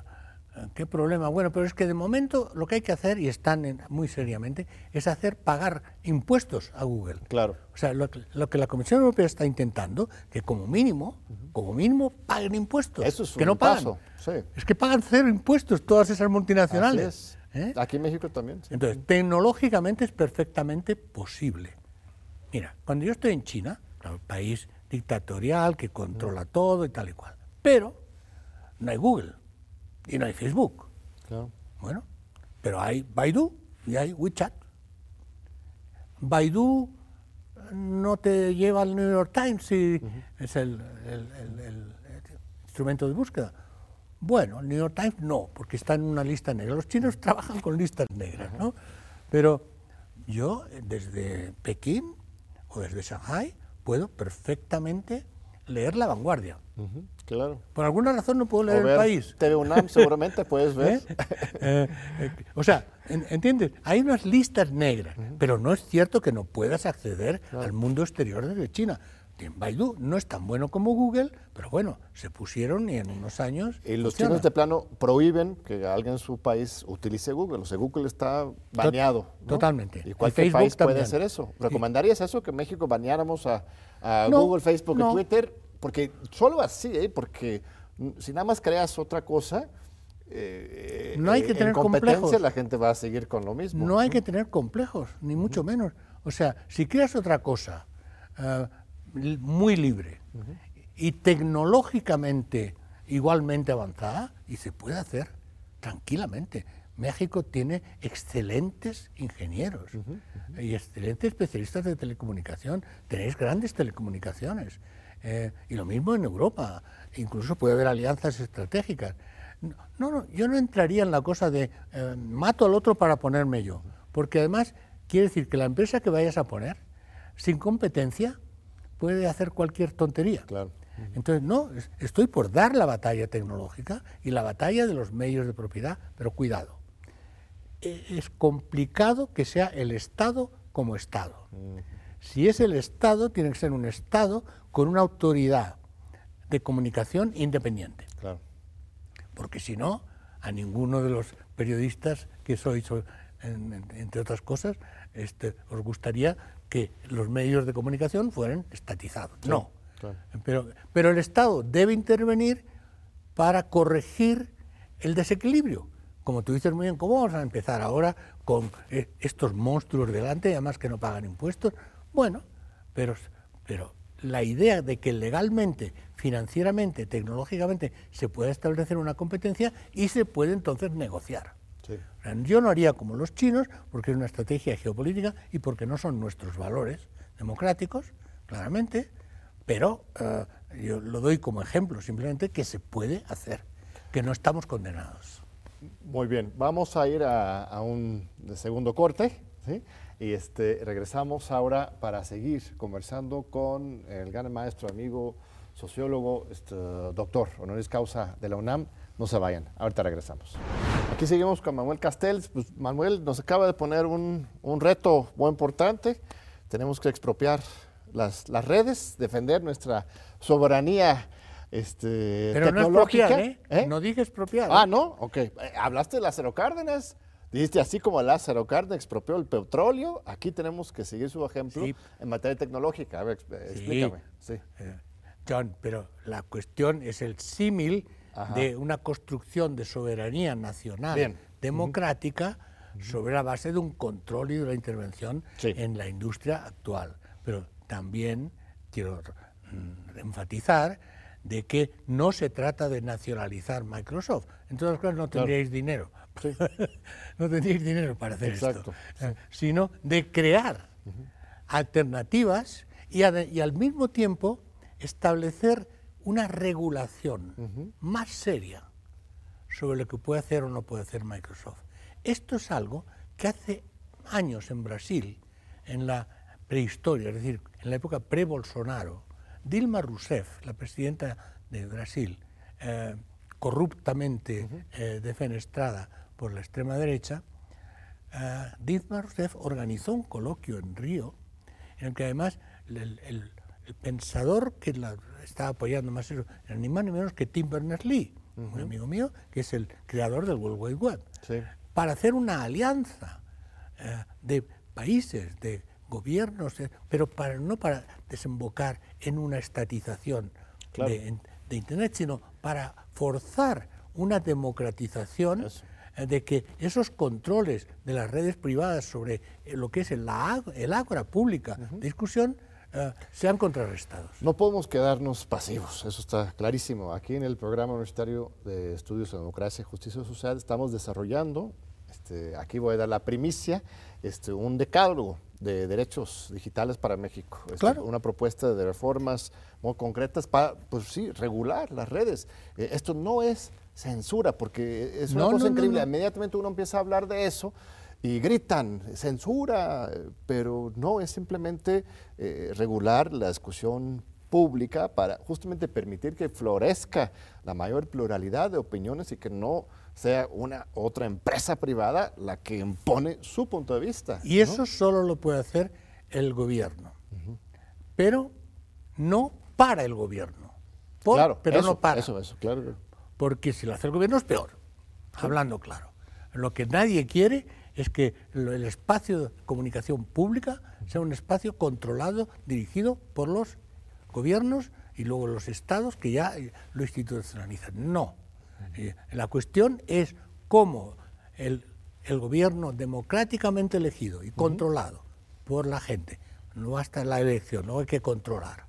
¿Qué problema? Bueno, pero es que de momento lo que hay que hacer, y están muy seriamente, es hacer pagar impuestos a Google. Claro. O sea, lo, que la Comisión Europea está intentando, que como mínimo, como mínimo paguen impuestos. Eso es que no pagan. Sí. Es que pagan cero impuestos todas esas multinacionales. ¿Eh? Aquí en México también. Entonces, tecnológicamente es perfectamente posible. Mira, cuando yo estoy en China, un país dictatorial que controla todo y tal y cual, pero no hay Google y no hay Facebook. Bueno, pero hay Baidu y hay WeChat. Baidu no te lleva al New York Times y es el, instrumento de búsqueda. Bueno, el New York Times no, porque está en una lista negra. Los chinos trabajan con listas negras, ¿no? Pero yo desde Pekín o desde Shanghai puedo perfectamente leer La Vanguardia. Claro. Por alguna razón no puedo leer el país. TV UNAM seguramente puedes ver. ¿Eh? Eh, o sea, ¿entiendes? Hay unas listas negras, pero no es cierto que no puedas acceder al mundo exterior desde China. Baidu no es tan bueno como Google, pero bueno, se pusieron y en unos años. Y los chinos de plano prohíben que alguien en su país utilice Google. O sea, Google está baneado. Totalmente. ¿Y cualquier país puede hacer eso? ¿Recomendarías eso, que México baneáramos a, Google, Facebook y Twitter? Porque solo así, ¿eh? porque si nada más creas otra cosa, eh, no hay que tener complejos. la gente va a seguir con lo mismo. No hay que tener complejos, ni mucho menos. O sea, si creas otra cosa, uh, muy libre y tecnológicamente igualmente avanzada y se puede hacer tranquilamente. México tiene excelentes ingenieros y excelentes especialistas de telecomunicación. Tenéis grandes telecomunicaciones. Eh, y lo mismo en Europa. Incluso puede haber alianzas estratégicas. No, no, yo no entraría en la cosa de eh, mato al otro para ponerme yo. Porque además quiere decir que la empresa que vayas a poner, sin competencia, puede hacer cualquier tontería. Claro. Entonces, no, estoy por dar la batalla tecnológica y la batalla de los medios de propiedad, pero cuidado. E, es complicado que sea el Estado como Estado. Si es el Estado, tiene que ser un Estado con una autoridad de comunicación independiente. Claro. Porque si no, a ninguno de los periodistas que sois, entre otras cosas, este, os gustaría que los medios de comunicación fueran estatizados. no. Pero, pero el Estado debe intervenir para corregir el desequilibrio. Como tú dices muy bien, ¿cómo vamos a empezar ahora con eh, estos monstruos delante, además que no pagan impuestos? Bueno, pero, pero la idea de que legalmente, financieramente, tecnológicamente se pueda establecer una competencia y se puede entonces negociar. Yo no haría como los chinos, porque es una estrategia geopolítica y porque no son nuestros valores democráticos, claramente, pero eh, yo lo doy como ejemplo, simplemente que se puede hacer, que no estamos condenados. Muy bien, vamos a ir a, un segundo corte, y este, regresamos ahora para seguir conversando con el gran maestro, amigo, sociólogo, este, doctor honoris causa de la UNAM. No se vayan, ahorita regresamos. Aquí seguimos con Manuel Castells. Pues Manuel nos acaba de poner un, reto muy importante. Tenemos que expropiar las, las redes, defender nuestra soberanía este, Pero tecnológica. No, ¿eh? ¿eh? no dije expropiar. Ah, ¿no? Ok. Eh, hablaste de Lázaro Cárdenas. Dijiste así como Lázaro Cárdenas expropió el petróleo, aquí tenemos que seguir su ejemplo en materia tecnológica. A ver, explícame. Sí. John, pero la cuestión es el símil de una construcción de soberanía nacional democrática sobre la base de un control y de la intervención en la industria actual. Pero también quiero mm, enfatizar de que no se trata de nacionalizar Microsoft. En todas las cosas no tendríais dinero. no tendríais dinero para hacer esto. Eh, sino de crear alternativas y, y al mismo tiempo establecer una regulación más seria sobre lo que puede hacer o no puede hacer Microsoft. Esto es algo que hace años en Brasil, en la prehistoria, es decir, en la época pre-Bolsonaro, Dilma Rousseff, la presidenta de Brasil, eh, corruptamente eh, defenestrada por la extrema derecha, eh, Dilma Rousseff organizó un coloquio en Río, en el que además el el pensador que la estaba apoyando más era ni más ni menos que Tim Berners-Lee, un amigo mío, que es el creador del World Wide Web, para hacer una alianza eh, de países, de gobiernos, eh, pero para, no para desembocar en una estatización de, Internet, sino para forzar una democratización de que esos controles de las redes privadas sobre lo que es el, el ágora pública de discusión eh, sean contrarrestados. No podemos quedarnos pasivos, eso está clarísimo. Aquí en el Programa Universitario de Estudios de Democracia y Justicia Social estamos desarrollando, este, aquí voy a dar la primicia, este, un decálogo de derechos digitales para México. Este, una propuesta de reformas muy concretas para, pues sí, regular las redes. Eh, esto no es censura, porque es una cosa increíble. Inmediatamente uno empieza a hablar de eso y gritan censura, pero no, es simplemente eh, regular la discusión pública para justamente permitir que florezca la mayor pluralidad de opiniones y que no sea una otra empresa privada la que impone su punto de vista. Y eso solo lo puede hacer el gobierno, pero no para el gobierno. claro, pero eso, no para. Eso, eso, claro. Porque si lo hace el gobierno es peor, hablando claro. Lo que nadie quiere es que el espacio de comunicación pública sea un espacio controlado, dirigido por los gobiernos y luego los estados que ya lo institucionalizan. No. Eh, la cuestión es cómo el, gobierno democráticamente elegido y controlado por la gente, no basta la elección, no hay que controlar.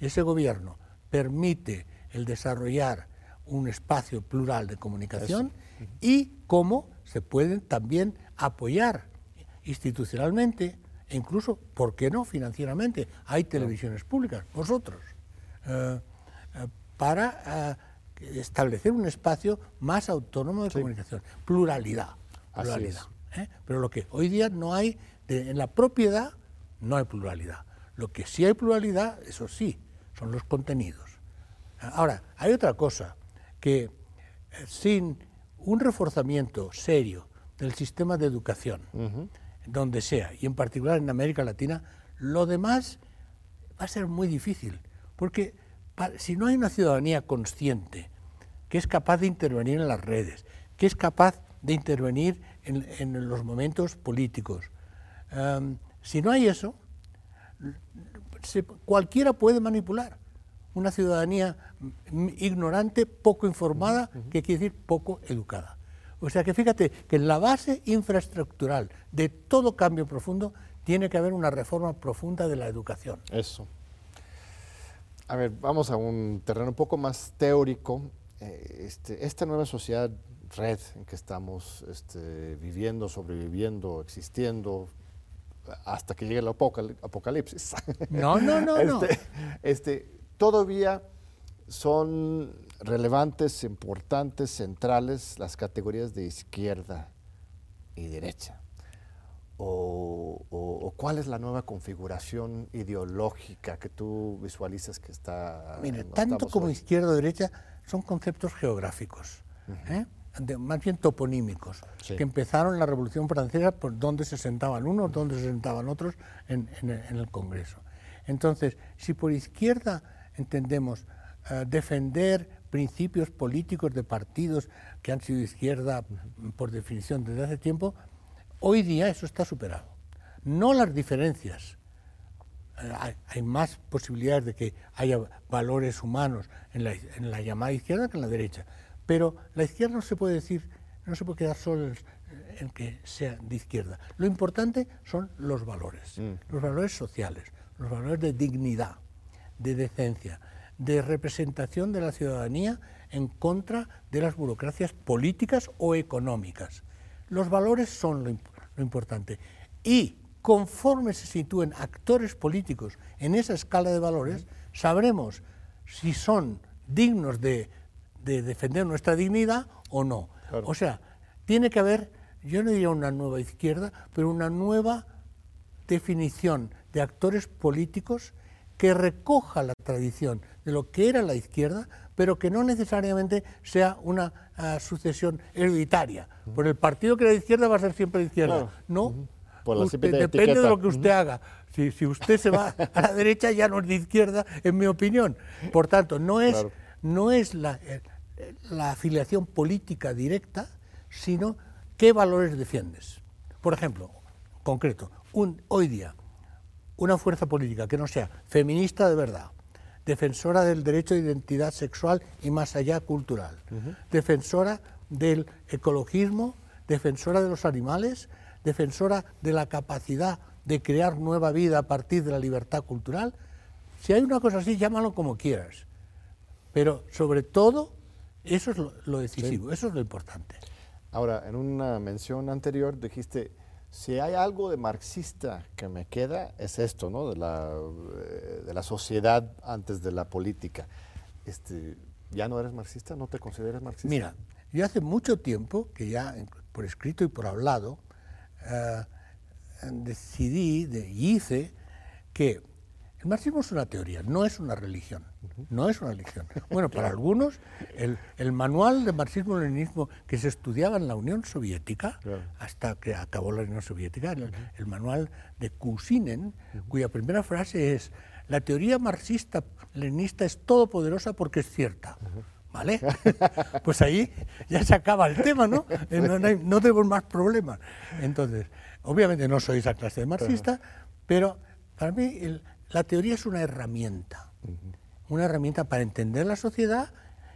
Ese gobierno permite el desarrollar un espacio plural de comunicación y cómo se pueden también apoyar institucionalmente e incluso, ¿por qué no?, financieramente. Hay televisiones públicas, vosotros, eh, eh, para establecer un espacio más autónomo de comunicación. Pluralidad. pluralidad Pero lo que hoy día no hay, en la propiedad no hay pluralidad. Lo que sí hay pluralidad, eso sí, son los contenidos. Ahora, hay otra cosa, que sin un reforzamiento serio del sistema de educación, donde sea, y en particular en América Latina, lo demás va a ser muy difícil, porque si no hay una ciudadanía consciente, que es capaz de intervenir en las redes, que es capaz de intervenir en, los momentos políticos, em, si no hay eso, cualquiera puede manipular una ciudadanía ignorante, poco informada, que quiere decir poco educada. O sea que fíjate que en la base infraestructural de todo cambio profundo tiene que haber una reforma profunda de la educación. Eso. A ver, vamos a un terreno un poco más teórico. Eh, este, esta nueva sociedad red en que estamos este, viviendo, sobreviviendo, existiendo, hasta que llegue el apocalipsis. No, no, no. no. Este, este, todavía son relevantes, importantes, centrales las categorías de izquierda y derecha? O, cuál es la nueva configuración ideológica que tú visualizas que está... Mire, tanto como izquierda o derecha son conceptos geográficos, ¿eh? más bien toponímicos, que empezaron la Revolución Francesa por donde se sentaban unos, donde se sentaban otros en, el Congreso. Entonces, si por izquierda entendemos eh, defender principios políticos de partidos que han sido izquierda por definición desde hace tiempo, hoy día eso está superado. No las diferencias. Eh, hay, más posibilidades de que haya valores humanos en la, llamada izquierda que en la derecha. Pero la izquierda no se puede decir, no se puede quedar solo en, que sea de izquierda. Lo importante son los valores, mm. los valores sociales, los valores de dignidad, de decencia, de representación de la ciudadanía en contra de las burocracias políticas o económicas. Los valores son lo, importante. Y conforme se sitúen actores políticos en esa escala de valores, sabremos si son dignos de, defender nuestra dignidad o no. O sea, tiene que haber, yo no diría una nueva izquierda, pero una nueva definición de actores políticos que recoja la tradición de lo que era la izquierda, pero que no necesariamente sea una ah, sucesión hereditaria. Por el partido que era de izquierda va a ser siempre de izquierda. No, depende de lo que usted haga. Si, usted se va a la derecha ya no es de izquierda, en mi opinión. Por tanto, no es, no es la, eh, la afiliación política directa, sino qué valores defiendes. Por ejemplo, concreto, un, hoy día, una fuerza política que no sea feminista de verdad, defensora del derecho de identidad sexual y más allá cultural, defensora del ecologismo, defensora de los animales, defensora de la capacidad de crear nueva vida a partir de la libertad cultural. Si hay una cosa así, llámalo como quieras. Pero sobre todo, eso es lo, decisivo, eso es lo importante. Ahora, en una mención anterior dijiste, si hay algo de marxista que me queda, es esto, ¿no? De la, eh, de la sociedad antes de la política. Este, ¿Ya no eres marxista? ¿No te consideras marxista? Mira, yo hace mucho tiempo, que ya por escrito y por hablado, eh, decidí y hice que El marxismo es una teoría, no es una religión. No es una religión. Bueno, para algunos, el, manual de marxismo-leninismo que se estudiaba en la Unión Soviética, hasta que acabó la Unión Soviética, el, manual de Kusinen, cuya primera frase es: La teoría marxista-leninista es todopoderosa porque es cierta. ¿Vale? pues ahí ya se acaba el tema, ¿no? No, no tenemos más problemas. Entonces, obviamente no soy esa clase de marxista, pero para mí el, la teoría es una herramienta, una herramienta para entender la sociedad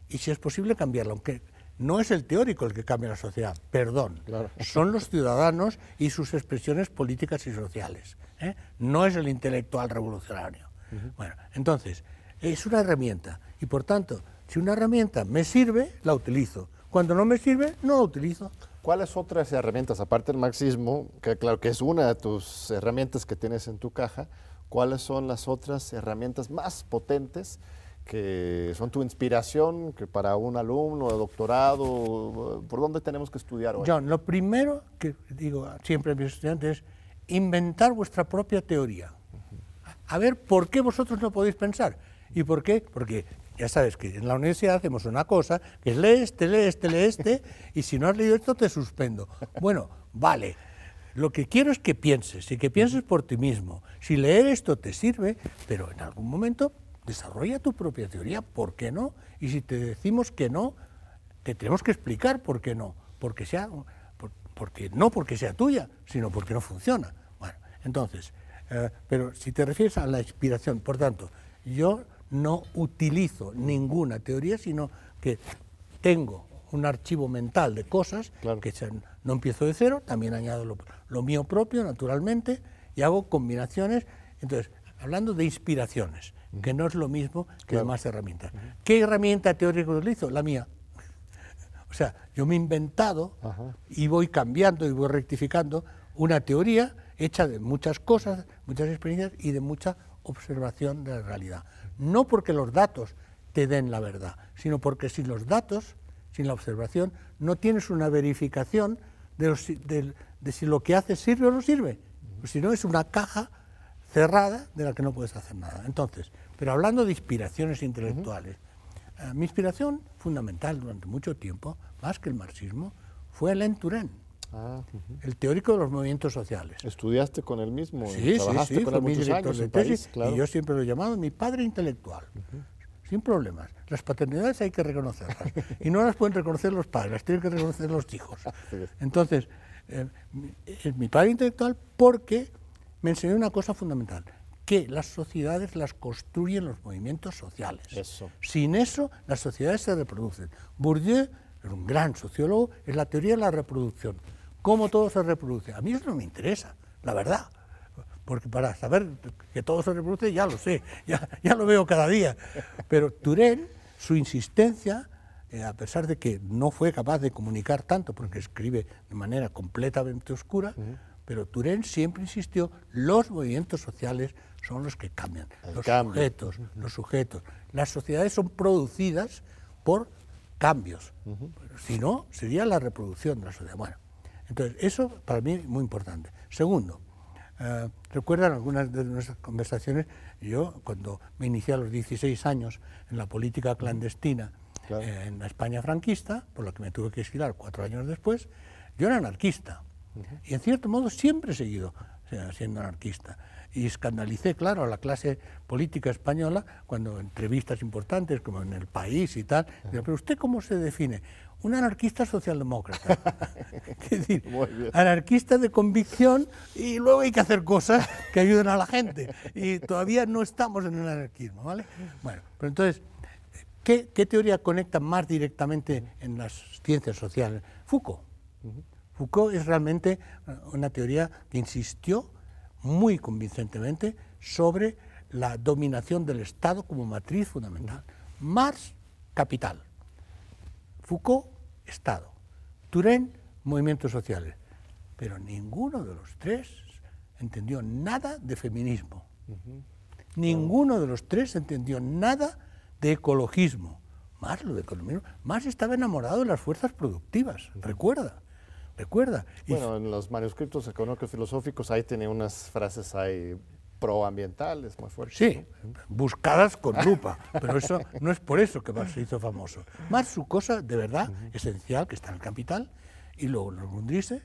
y si es posible cambiarla, aunque no es el teórico el que cambia la sociedad, perdón, son los ciudadanos y sus expresiones políticas y sociales, ¿eh? no es el intelectual revolucionario. Bueno, entonces, es una herramienta y por tanto, si una herramienta me sirve, la utilizo. Cuando no me sirve, no la utilizo. ¿Cuáles otras herramientas, aparte del marxismo, que claro que es una de tus herramientas que tienes en tu caja, cuáles son las otras herramientas más potentes que son tu inspiración que para un alumno de doctorado, ¿por dónde tenemos que estudiar hoy? John, lo primero que digo siempre a mis estudiantes es inventar vuestra propia teoría. A ver por qué vosotros no podéis pensar. ¿Y por qué? Porque ya sabes que en la universidad hacemos una cosa, que es lee este, lee este, lee este, y si no has leído esto te suspendo. Bueno, vale lo que quiero es que pienses y que pienses por ti mismo. Si leer esto te sirve, pero en algún momento desarrolla tu propia teoría, ¿por qué no? Y si te decimos que no, te tenemos que explicar por qué no. Porque sea, porque, no porque sea tuya, sino porque no funciona. Bueno, entonces, eh, pero si te refieres a la inspiración, por tanto, yo no utilizo ninguna teoría, sino que tengo un archivo mental de cosas que no empiezo de cero, también añado lo, mío propio, naturalmente, y hago combinaciones. Entonces, hablando de inspiraciones, que no es lo mismo que demás herramientas. ¿Qué herramienta teórica utilizo? La mía. O sea, yo me he inventado y voy cambiando y voy rectificando una teoría hecha de muchas cosas, muchas experiencias y de mucha observación de la realidad. No porque los datos te den la verdad, sino porque sin los datos sin la observación, no tienes una verificación de, si lo que haces sirve o no sirve. Pues si no, es una caja cerrada de la que no puedes hacer nada. Entonces, pero hablando de inspiraciones intelectuales, eh, mi inspiración fundamental durante mucho tiempo, más que el marxismo, fue Alain Turén, ah, el teórico de los movimientos sociales. ¿Estudiaste con él mismo? Sí, sí, sí, con mi director de tesis, y yo siempre lo he llamado mi padre intelectual sin problemas. Las paternidades hay que reconocerlas. Y no las pueden reconocer los padres, las tienen que reconocer los hijos. Entonces, eh, es mi padre intelectual porque me enseñó una cosa fundamental, que las sociedades las construyen los movimientos sociales. Sin eso, las sociedades se reproducen. Bourdieu, es un gran sociólogo, es la teoría de la reproducción. ¿Cómo todo se reproduce? A mí eso no me interesa, la verdad porque para saber que todo se reproduce ya lo sé, ya, ya lo veo cada día. Pero Turén, su insistencia, eh, a pesar de que no fue capaz de comunicar tanto, porque escribe de manera completamente oscura, pero Turén siempre insistió, los movimientos sociales son los que cambian, los sujetos, los sujetos. Las sociedades son producidas por cambios, si no, sería la reproducción de la sociedad. Bueno, entonces eso para mí es muy importante. Segundo, eh, recuerdan algunas de nuestras conversaciones, yo cuando me inicié a los 16 años en la política clandestina eh, en la España franquista, por lo que me tuve que exilar cuatro años después, yo era anarquista. Y en cierto modo siempre he seguido siendo anarquista. Y escandalicé, claro, a la clase política española cuando entrevistas importantes, como en El País y tal, pero ¿usted cómo se define? Un anarquista socialdemócrata. es decir, anarquista de convicción y luego hay que hacer cosas que ayuden a la gente. Y todavía no estamos en el anarquismo, ¿vale? Bueno, pero entonces, ¿qué, teoría conecta más directamente en las ciencias sociales? Foucault. Foucault es realmente eh, una teoría que insistió muy convincentemente sobre la dominación del Estado como matriz fundamental. Marx, capital. Foucault, Estado. Turén, movimientos sociales. Pero ninguno de los tres entendió nada de feminismo. Ninguno de los tres entendió nada de ecologismo. Más lo de economismo. Más estaba enamorado de las fuerzas productivas. Recuerda. Recuerda. Bueno, en los manuscritos económicos filosóficos ahí tiene unas frases ahí proambientales muy fuertes. Sí, buscadas con lupa, pero eso no es por eso que Marx se hizo famoso. Marx, su cosa de verdad esencial, que está en el capital, y luego los Mundrise,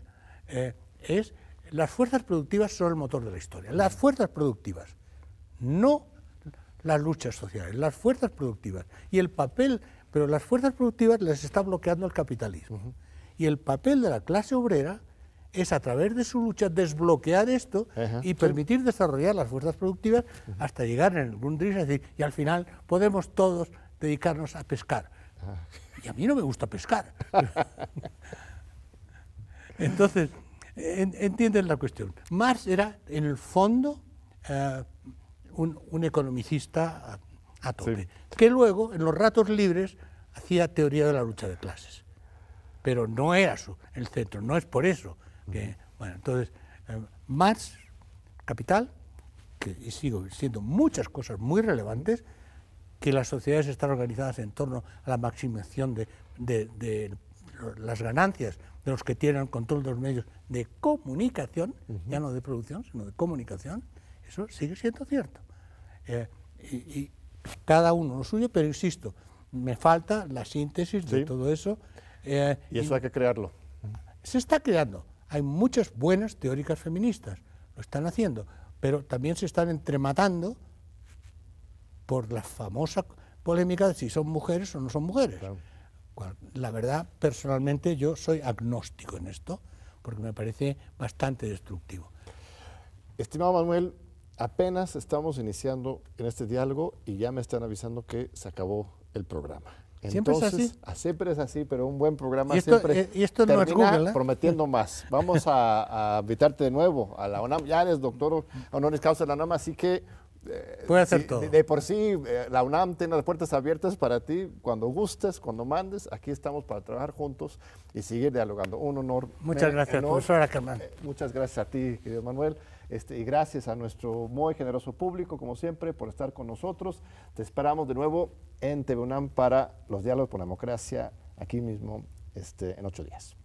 eh, es las fuerzas productivas son el motor de la historia. Las fuerzas productivas, no las luchas sociales, las fuerzas productivas. Y el papel, pero las fuerzas productivas les está bloqueando el capitalismo. Y el papel de la clase obrera es a través de su lucha desbloquear esto y permitir desarrollar las fuerzas productivas hasta llegar en el Grundrisse a decir, y al final podemos todos dedicarnos a pescar. Y a mí no me gusta pescar. Entonces, entienden la cuestión. Marx era, en el fondo, eh, un, economicista a, tope, que luego, en los ratos libres, hacía teoría de la lucha de clases. Pero no era su, el centro, no es por eso que... Bueno, entonces, eh, Marx, Capital, que y sigo siendo muchas cosas muy relevantes, que las sociedades están organizadas en torno a la maximización de, de las ganancias de los que tienen control de los medios de comunicación, ya no de producción, sino de comunicación, eso sigue siendo cierto. Eh, y, cada uno lo suyo, pero insisto, me falta la síntesis de todo eso. Eh, y eso hay que crearlo. Se está creando. Hay muchas buenas teóricas feministas, lo están haciendo, pero también se están entrematando por la famosa polémica de si son mujeres o no son mujeres. La verdad, personalmente, yo soy agnóstico en esto, porque me parece bastante destructivo. Estimado Manuel, apenas estamos iniciando en este diálogo y ya me están avisando que se acabó el programa. ¿Siempre es así? Siempre es así, pero un buen programa ¿Y siempre eh, y esto no es Google, ¿eh? prometiendo más. Vamos a, invitarte de nuevo a la UNAM. Ya eres doctor honoris causa de la UNAM, así que eh, Puede hacer todo. De, por sí, eh, la UNAM tiene las puertas abiertas para ti cuando gustes, cuando mandes. Aquí estamos para trabajar juntos y seguir dialogando. Un honor. Muchas gracias, profesor Ackerman. Eh, muchas gracias a ti, querido Manuel. Este, y gracias a nuestro muy generoso público, como siempre, por estar con nosotros. Te esperamos de nuevo en TVUNAM para los diálogos por la democracia, aquí mismo este, en ocho días.